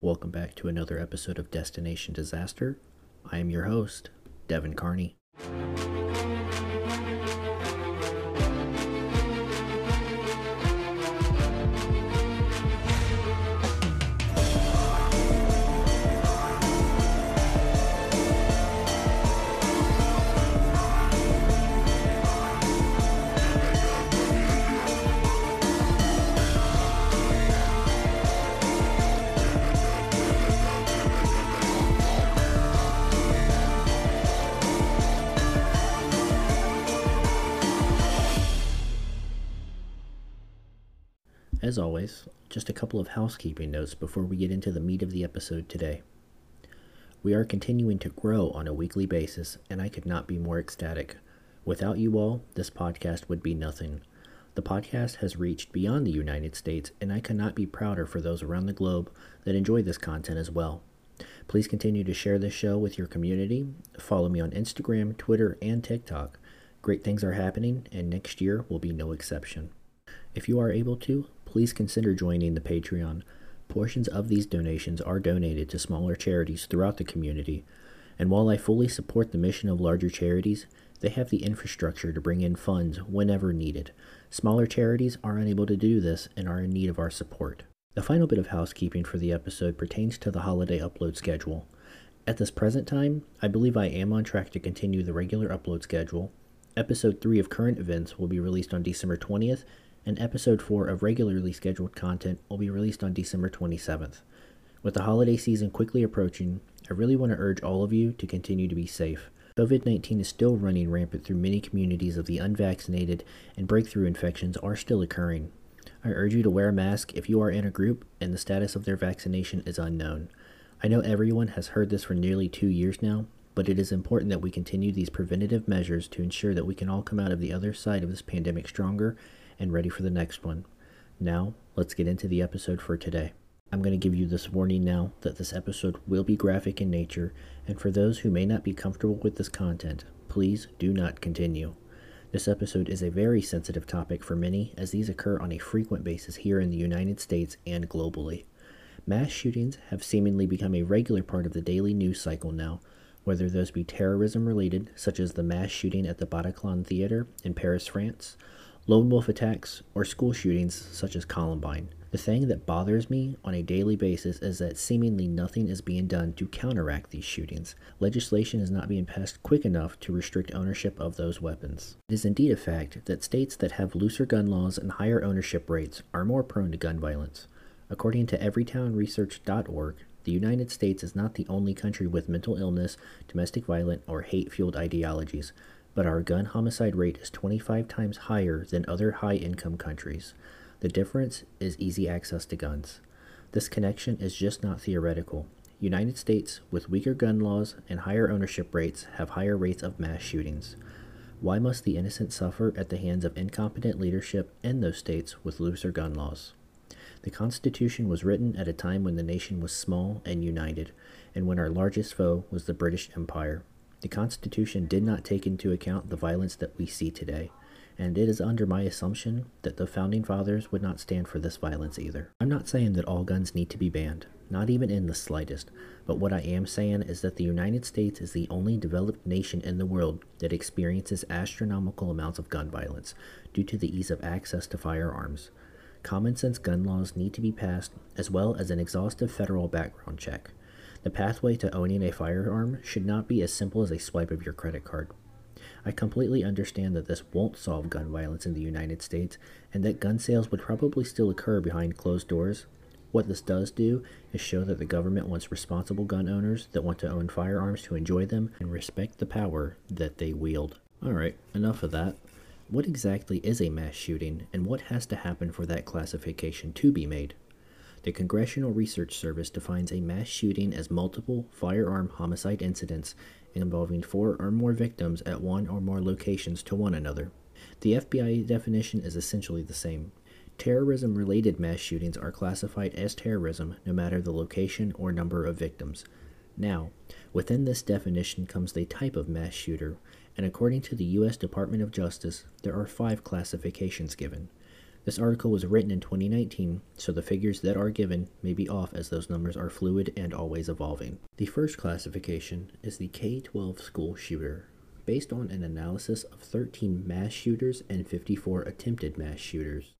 Welcome back to another episode of Destination Disaster. I am your host, Devin Carney. As always, just a couple of housekeeping notes before we get into the meat of the episode today. We are continuing to grow on a weekly basis, and I could not be more ecstatic. Without you all, this podcast would be nothing. The podcast has reached beyond the United States, and I cannot be prouder for those around the globe that enjoy this content as well. Please continue to share this show with your community. Follow me on Instagram, Twitter, and TikTok. Great things are happening, and next year will be no exception. If you are able to, please consider joining the Patreon. Portions of these donations are donated to smaller charities throughout the community, and while I fully support the mission of larger charities, they have the infrastructure to bring in funds whenever needed. Smaller charities are unable to do this and are in need of our support. The final bit of housekeeping for the episode pertains to the holiday upload schedule. At this present time, I believe I am on track to continue the regular upload schedule. Episode 3 of Current Events will be released on December 20th, and episode 4 of regularly scheduled content will be released on December 27th. With the holiday season quickly approaching, I really want to urge all of you to continue to be safe. COVID 19 is still running rampant through many communities of the unvaccinated, and breakthrough infections are still occurring. I urge you to wear a mask if you are in a group and the status of their vaccination is unknown. I know everyone has heard this for nearly two years now, but it is important that we continue these preventative measures to ensure that we can all come out of the other side of this pandemic stronger and ready for the next one. Now, let's get into the episode for today. I'm going to give you this warning now that this episode will be graphic in nature, and for those who may not be comfortable with this content, please do not continue. This episode is a very sensitive topic for many, as these occur on a frequent basis here in the United States and globally. Mass shootings have seemingly become a regular part of the daily news cycle now, whether those be terrorism related, such as the mass shooting at the Bataclan Theater in Paris, France, lone wolf attacks, or school shootings such as Columbine. The thing that bothers me on a daily basis is that seemingly nothing is being done to counteract these shootings. Legislation is not being passed quick enough to restrict ownership of those weapons. It is indeed a fact that states that have looser gun laws and higher ownership rates are more prone to gun violence. According to everytownresearch.org, the United States is not the only country with mental illness, domestic violence, or hate fueled ideologies but our gun homicide rate is 25 times higher than other high income countries. The difference is easy access to guns. This connection is just not theoretical. United States, with weaker gun laws and higher ownership rates, have higher rates of mass shootings. Why must the innocent suffer at the hands of incompetent leadership in those states with looser gun laws? The Constitution was written at a time when the nation was small and united, and when our largest foe was the British Empire. The Constitution did not take into account the violence that we see today, and it is under my assumption that the Founding Fathers would not stand for this violence either. I'm not saying that all guns need to be banned, not even in the slightest, but what I am saying is that the United States is the only developed nation in the world that experiences astronomical amounts of gun violence due to the ease of access to firearms. Common sense gun laws need to be passed, as well as an exhaustive federal background check. The pathway to owning a firearm should not be as simple as a swipe of your credit card. I completely understand that this won't solve gun violence in the United States and that gun sales would probably still occur behind closed doors. What this does do is show that the government wants responsible gun owners that want to own firearms to enjoy them and respect the power that they wield. Alright, enough of that. What exactly is a mass shooting and what has to happen for that classification to be made? The Congressional Research Service defines a mass shooting as multiple firearm homicide incidents involving four or more victims at one or more locations to one another. The FBI definition is essentially the same. Terrorism related mass shootings are classified as terrorism no matter the location or number of victims. Now, within this definition comes the type of mass shooter, and according to the U.S. Department of Justice, there are five classifications given. This article was written in 2019, so the figures that are given may be off as those numbers are fluid and always evolving. The first classification is the K 12 school shooter, based on an analysis of 13 mass shooters and 54 attempted mass shooters.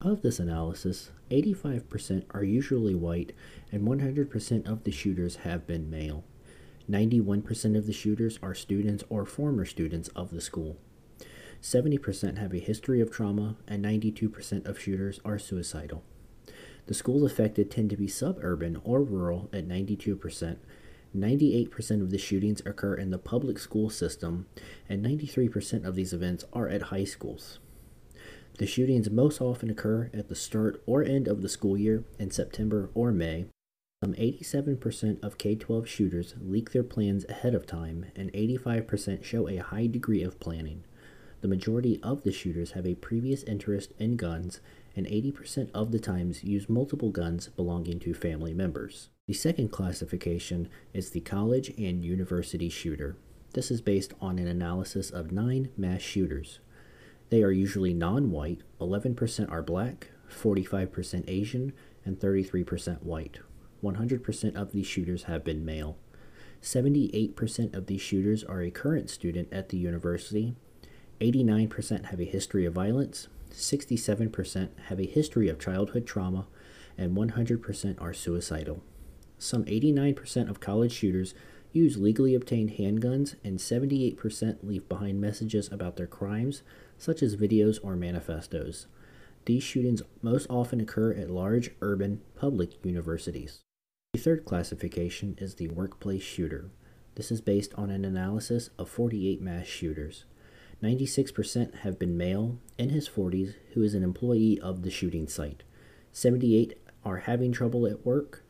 Of this analysis, 85% are usually white and 100% of the shooters have been male. 91% of the shooters are students or former students of the school. 70% have a history of trauma, and 92% of shooters are suicidal. The schools affected tend to be suburban or rural at 92%. 98% of the shootings occur in the public school system, and 93% of these events are at high schools. The shootings most often occur at the start or end of the school year in September or May. Some 87% of K 12 shooters leak their plans ahead of time, and 85% show a high degree of planning. The majority of the shooters have a previous interest in guns, and 80% of the times use multiple guns belonging to family members. The second classification is the college and university shooter. This is based on an analysis of nine mass shooters. They are usually non white, 11% are black, 45% Asian, and 33% white. 100% of these shooters have been male. 78% of these shooters are a current student at the university, 89% have a history of violence, 67% have a history of childhood trauma, and 100% are suicidal. Some 89% of college shooters use legally obtained handguns, and 78% leave behind messages about their crimes, such as videos or manifestos. These shootings most often occur at large urban public universities. The third classification is the workplace shooter. This is based on an analysis of 48 mass shooters. 96% have been male in his 40s who is an employee of the shooting site. 78 are having trouble at work.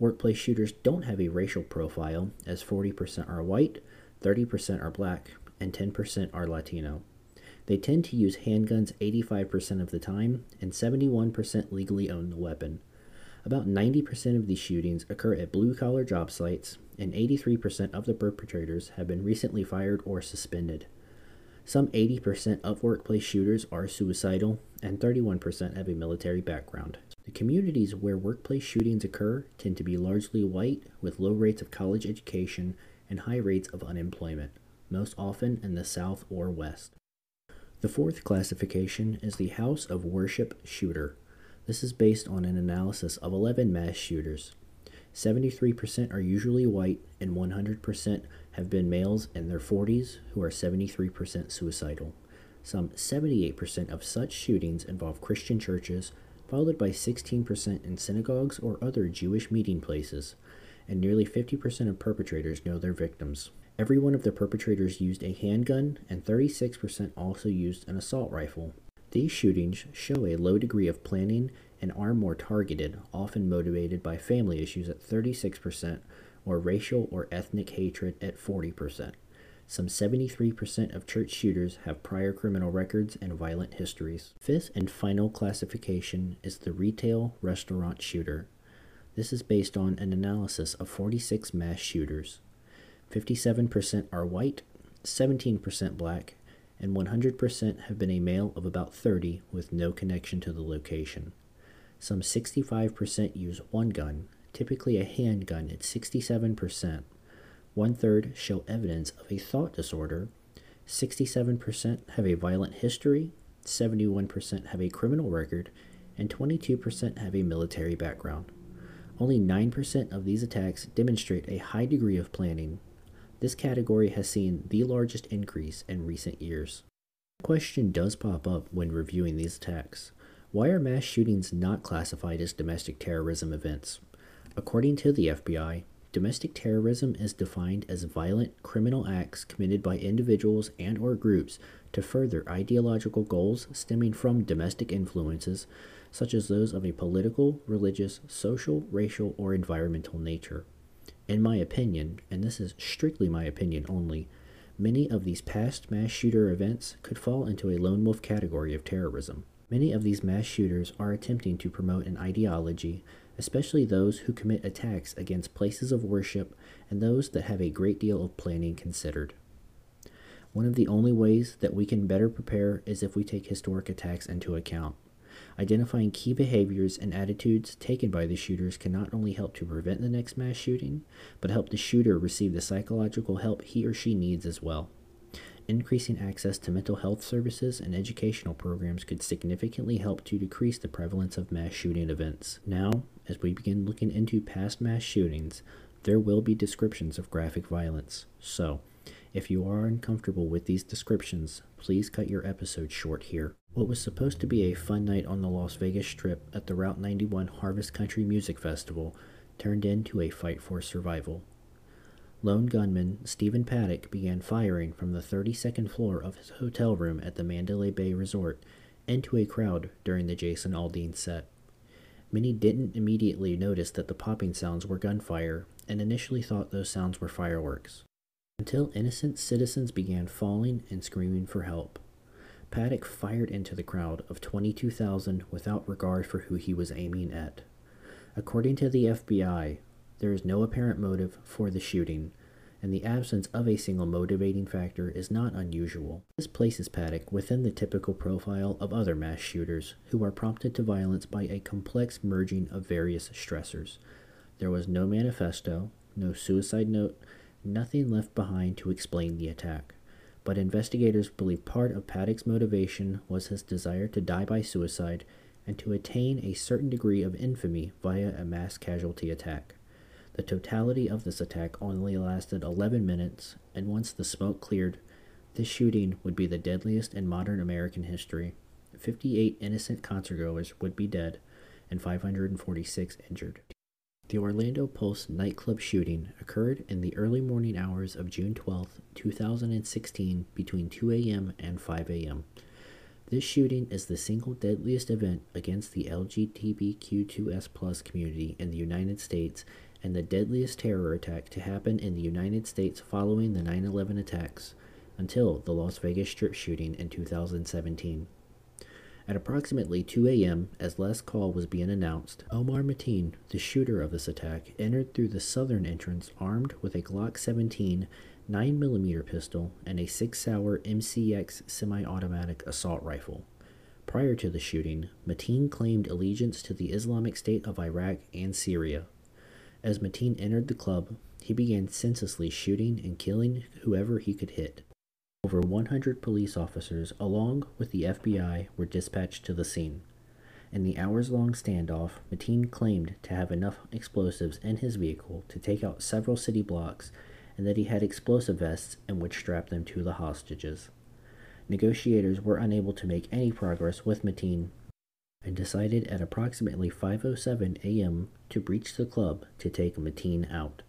Workplace shooters don't have a racial profile, as 40% are white, 30% are black, and 10% are Latino. They tend to use handguns 85% of the time, and 71% legally own the weapon. About 90% of these shootings occur at blue collar job sites, and 83% of the perpetrators have been recently fired or suspended. Some 80% of workplace shooters are suicidal, and 31% have a military background. The communities where workplace shootings occur tend to be largely white, with low rates of college education and high rates of unemployment, most often in the South or West. The fourth classification is the House of Worship Shooter. This is based on an analysis of 11 mass shooters. 73% are usually white, and 100% have been males in their 40s who are 73% suicidal. Some 78% of such shootings involve Christian churches, followed by 16% in synagogues or other Jewish meeting places, and nearly 50% of perpetrators know their victims. Every one of the perpetrators used a handgun, and 36% also used an assault rifle. These shootings show a low degree of planning and are more targeted, often motivated by family issues at 36%, or racial or ethnic hatred at 40%. Some 73% of church shooters have prior criminal records and violent histories. Fifth and final classification is the retail restaurant shooter. This is based on an analysis of 46 mass shooters. 57% are white, 17% black, and 100% have been a male of about 30 with no connection to the location. Some 65% use one gun, typically a handgun at 67%. One third show evidence of a thought disorder. 67% have a violent history. 71% have a criminal record. And 22% have a military background. Only 9% of these attacks demonstrate a high degree of planning. This category has seen the largest increase in recent years. The question does pop up when reviewing these attacks. Why are mass shootings not classified as domestic terrorism events? According to the FBI, domestic terrorism is defined as violent criminal acts committed by individuals and or groups to further ideological goals stemming from domestic influences such as those of a political, religious, social, racial, or environmental nature. In my opinion, and this is strictly my opinion only, many of these past mass shooter events could fall into a lone wolf category of terrorism. Many of these mass shooters are attempting to promote an ideology, especially those who commit attacks against places of worship and those that have a great deal of planning considered. One of the only ways that we can better prepare is if we take historic attacks into account. Identifying key behaviors and attitudes taken by the shooters can not only help to prevent the next mass shooting, but help the shooter receive the psychological help he or she needs as well. Increasing access to mental health services and educational programs could significantly help to decrease the prevalence of mass shooting events. Now, as we begin looking into past mass shootings, there will be descriptions of graphic violence. So, if you are uncomfortable with these descriptions, please cut your episode short here. What was supposed to be a fun night on the Las Vegas Strip at the Route 91 Harvest Country Music Festival turned into a fight for survival. Lone gunman Stephen Paddock began firing from the 32nd floor of his hotel room at the Mandalay Bay Resort into a crowd during the Jason Aldean set. Many didn't immediately notice that the popping sounds were gunfire and initially thought those sounds were fireworks. Until innocent citizens began falling and screaming for help. Paddock fired into the crowd of 22,000 without regard for who he was aiming at. According to the FBI, there is no apparent motive for the shooting, and the absence of a single motivating factor is not unusual. This places Paddock within the typical profile of other mass shooters who are prompted to violence by a complex merging of various stressors. There was no manifesto, no suicide note, nothing left behind to explain the attack. But investigators believe part of Paddock's motivation was his desire to die by suicide and to attain a certain degree of infamy via a mass casualty attack. The totality of this attack only lasted 11 minutes, and once the smoke cleared, this shooting would be the deadliest in modern American history. 58 innocent concertgoers would be dead, and 546 injured. The Orlando Pulse nightclub shooting occurred in the early morning hours of June 12, 2016, between 2 a.m. and 5 a.m. This shooting is the single deadliest event against the LGBTQ2S community in the United States and the deadliest terror attack to happen in the United States following the 9 11 attacks until the Las Vegas Strip shooting in 2017. At approximately 2 a.m., as last call was being announced, Omar Mateen, the shooter of this attack, entered through the southern entrance armed with a Glock 17 9mm pistol and a SIG Sauer MCX semi automatic assault rifle. Prior to the shooting, Mateen claimed allegiance to the Islamic State of Iraq and Syria. As Mateen entered the club, he began senselessly shooting and killing whoever he could hit. Over 100 police officers, along with the FBI, were dispatched to the scene. In the hours long standoff, Mateen claimed to have enough explosives in his vehicle to take out several city blocks and that he had explosive vests in which strap them to the hostages. Negotiators were unable to make any progress with Mateen and decided at approximately 5:07 a.m. to breach the club to take Mateen out.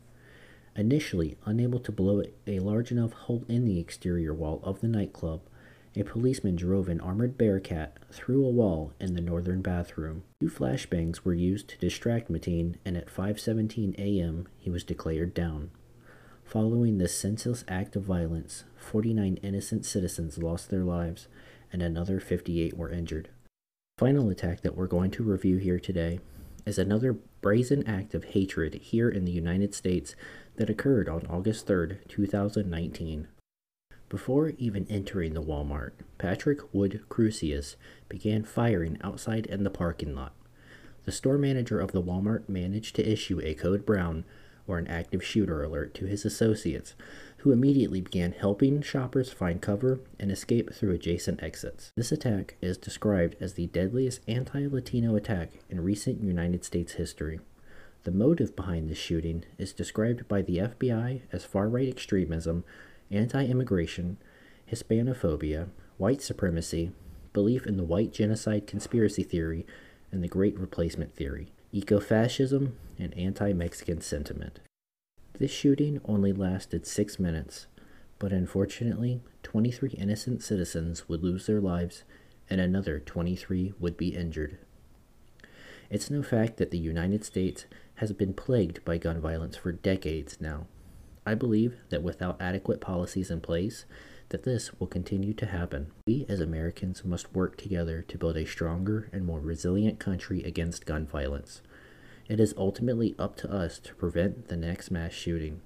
Initially unable to blow a large enough hole in the exterior wall of the nightclub, a policeman drove an armored bearcat through a wall in the northern bathroom. Two flashbangs were used to distract Mateen, and at 5:17 a.m. he was declared down. Following this senseless act of violence, 49 innocent citizens lost their lives and another 58 were injured final attack that we're going to review here today is another brazen act of hatred here in the United States that occurred on August 3rd, 2019. Before even entering the Walmart, Patrick Wood Crusius began firing outside in the parking lot. The store manager of the Walmart managed to issue a code brown or an active shooter alert to his associates, who immediately began helping shoppers find cover and escape through adjacent exits. This attack is described as the deadliest anti Latino attack in recent United States history. The motive behind this shooting is described by the FBI as far right extremism, anti immigration, Hispanophobia, white supremacy, belief in the white genocide conspiracy theory, and the Great Replacement theory, ecofascism, and anti Mexican sentiment. This shooting only lasted six minutes, but unfortunately, 23 innocent citizens would lose their lives and another 23 would be injured. It's no fact that the United States has been plagued by gun violence for decades now. I believe that without adequate policies in place, that this will continue to happen. We as Americans must work together to build a stronger and more resilient country against gun violence. It is ultimately up to us to prevent the next mass shooting.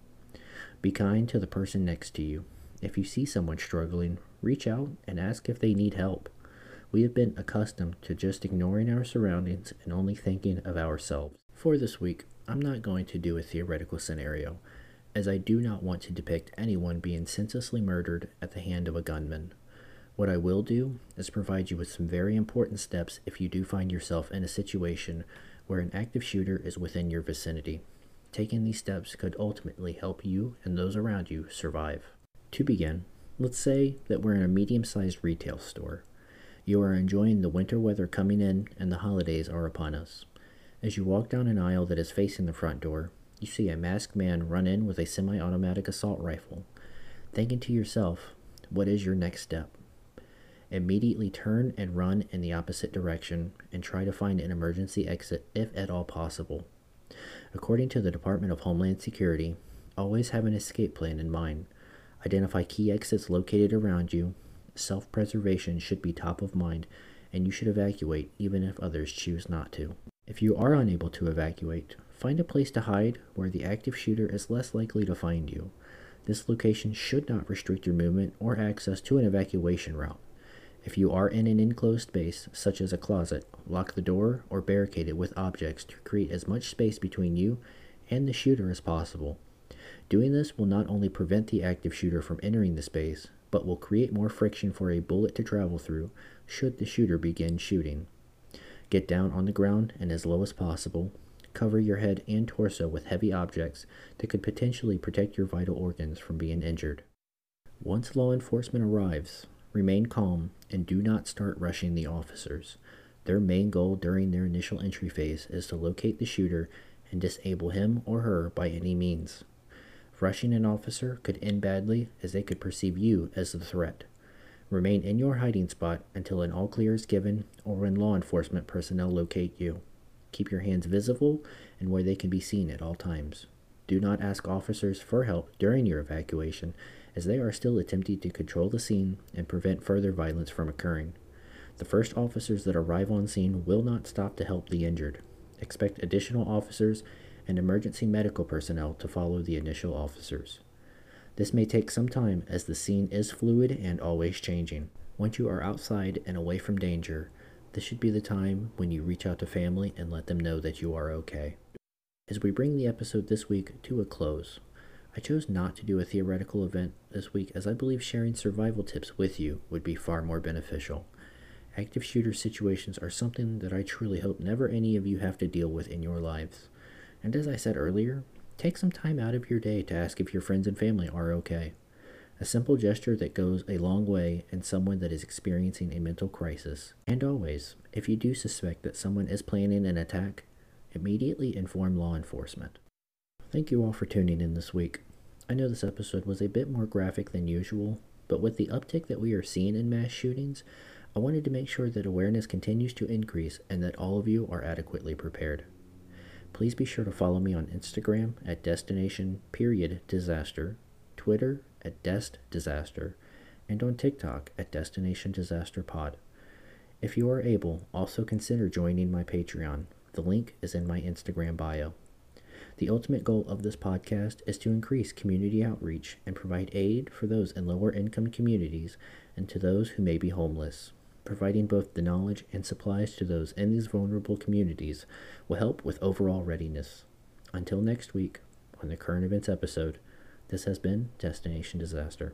Be kind to the person next to you. If you see someone struggling, reach out and ask if they need help. We have been accustomed to just ignoring our surroundings and only thinking of ourselves. For this week, I'm not going to do a theoretical scenario, as I do not want to depict anyone being senselessly murdered at the hand of a gunman. What I will do is provide you with some very important steps if you do find yourself in a situation where an active shooter is within your vicinity. Taking these steps could ultimately help you and those around you survive. To begin, let's say that we're in a medium sized retail store. You are enjoying the winter weather coming in and the holidays are upon us. As you walk down an aisle that is facing the front door, you see a masked man run in with a semi automatic assault rifle. Thinking to yourself, what is your next step? Immediately turn and run in the opposite direction and try to find an emergency exit if at all possible. According to the Department of Homeland Security, always have an escape plan in mind. Identify key exits located around you Self preservation should be top of mind, and you should evacuate even if others choose not to. If you are unable to evacuate, find a place to hide where the active shooter is less likely to find you. This location should not restrict your movement or access to an evacuation route. If you are in an enclosed space, such as a closet, lock the door or barricade it with objects to create as much space between you and the shooter as possible. Doing this will not only prevent the active shooter from entering the space, but will create more friction for a bullet to travel through should the shooter begin shooting. Get down on the ground and as low as possible. Cover your head and torso with heavy objects that could potentially protect your vital organs from being injured. Once law enforcement arrives, remain calm and do not start rushing the officers. Their main goal during their initial entry phase is to locate the shooter and disable him or her by any means. Rushing an officer could end badly as they could perceive you as the threat. Remain in your hiding spot until an all clear is given or when law enforcement personnel locate you. Keep your hands visible and where they can be seen at all times. Do not ask officers for help during your evacuation as they are still attempting to control the scene and prevent further violence from occurring. The first officers that arrive on scene will not stop to help the injured. Expect additional officers and emergency medical personnel to follow the initial officers. This may take some time as the scene is fluid and always changing. Once you are outside and away from danger, this should be the time when you reach out to family and let them know that you are okay. As we bring the episode this week to a close, I chose not to do a theoretical event this week as I believe sharing survival tips with you would be far more beneficial. Active shooter situations are something that I truly hope never any of you have to deal with in your lives. And as I said earlier, take some time out of your day to ask if your friends and family are okay. A simple gesture that goes a long way in someone that is experiencing a mental crisis. And always, if you do suspect that someone is planning an attack, immediately inform law enforcement. Thank you all for tuning in this week. I know this episode was a bit more graphic than usual, but with the uptick that we are seeing in mass shootings, I wanted to make sure that awareness continues to increase and that all of you are adequately prepared. Please be sure to follow me on Instagram at destination period disaster, Twitter at dest disaster, and on TikTok at destination disaster pod. If you are able, also consider joining my Patreon. The link is in my Instagram bio. The ultimate goal of this podcast is to increase community outreach and provide aid for those in lower income communities and to those who may be homeless. Providing both the knowledge and supplies to those in these vulnerable communities will help with overall readiness. Until next week, on the current events episode, this has been Destination Disaster.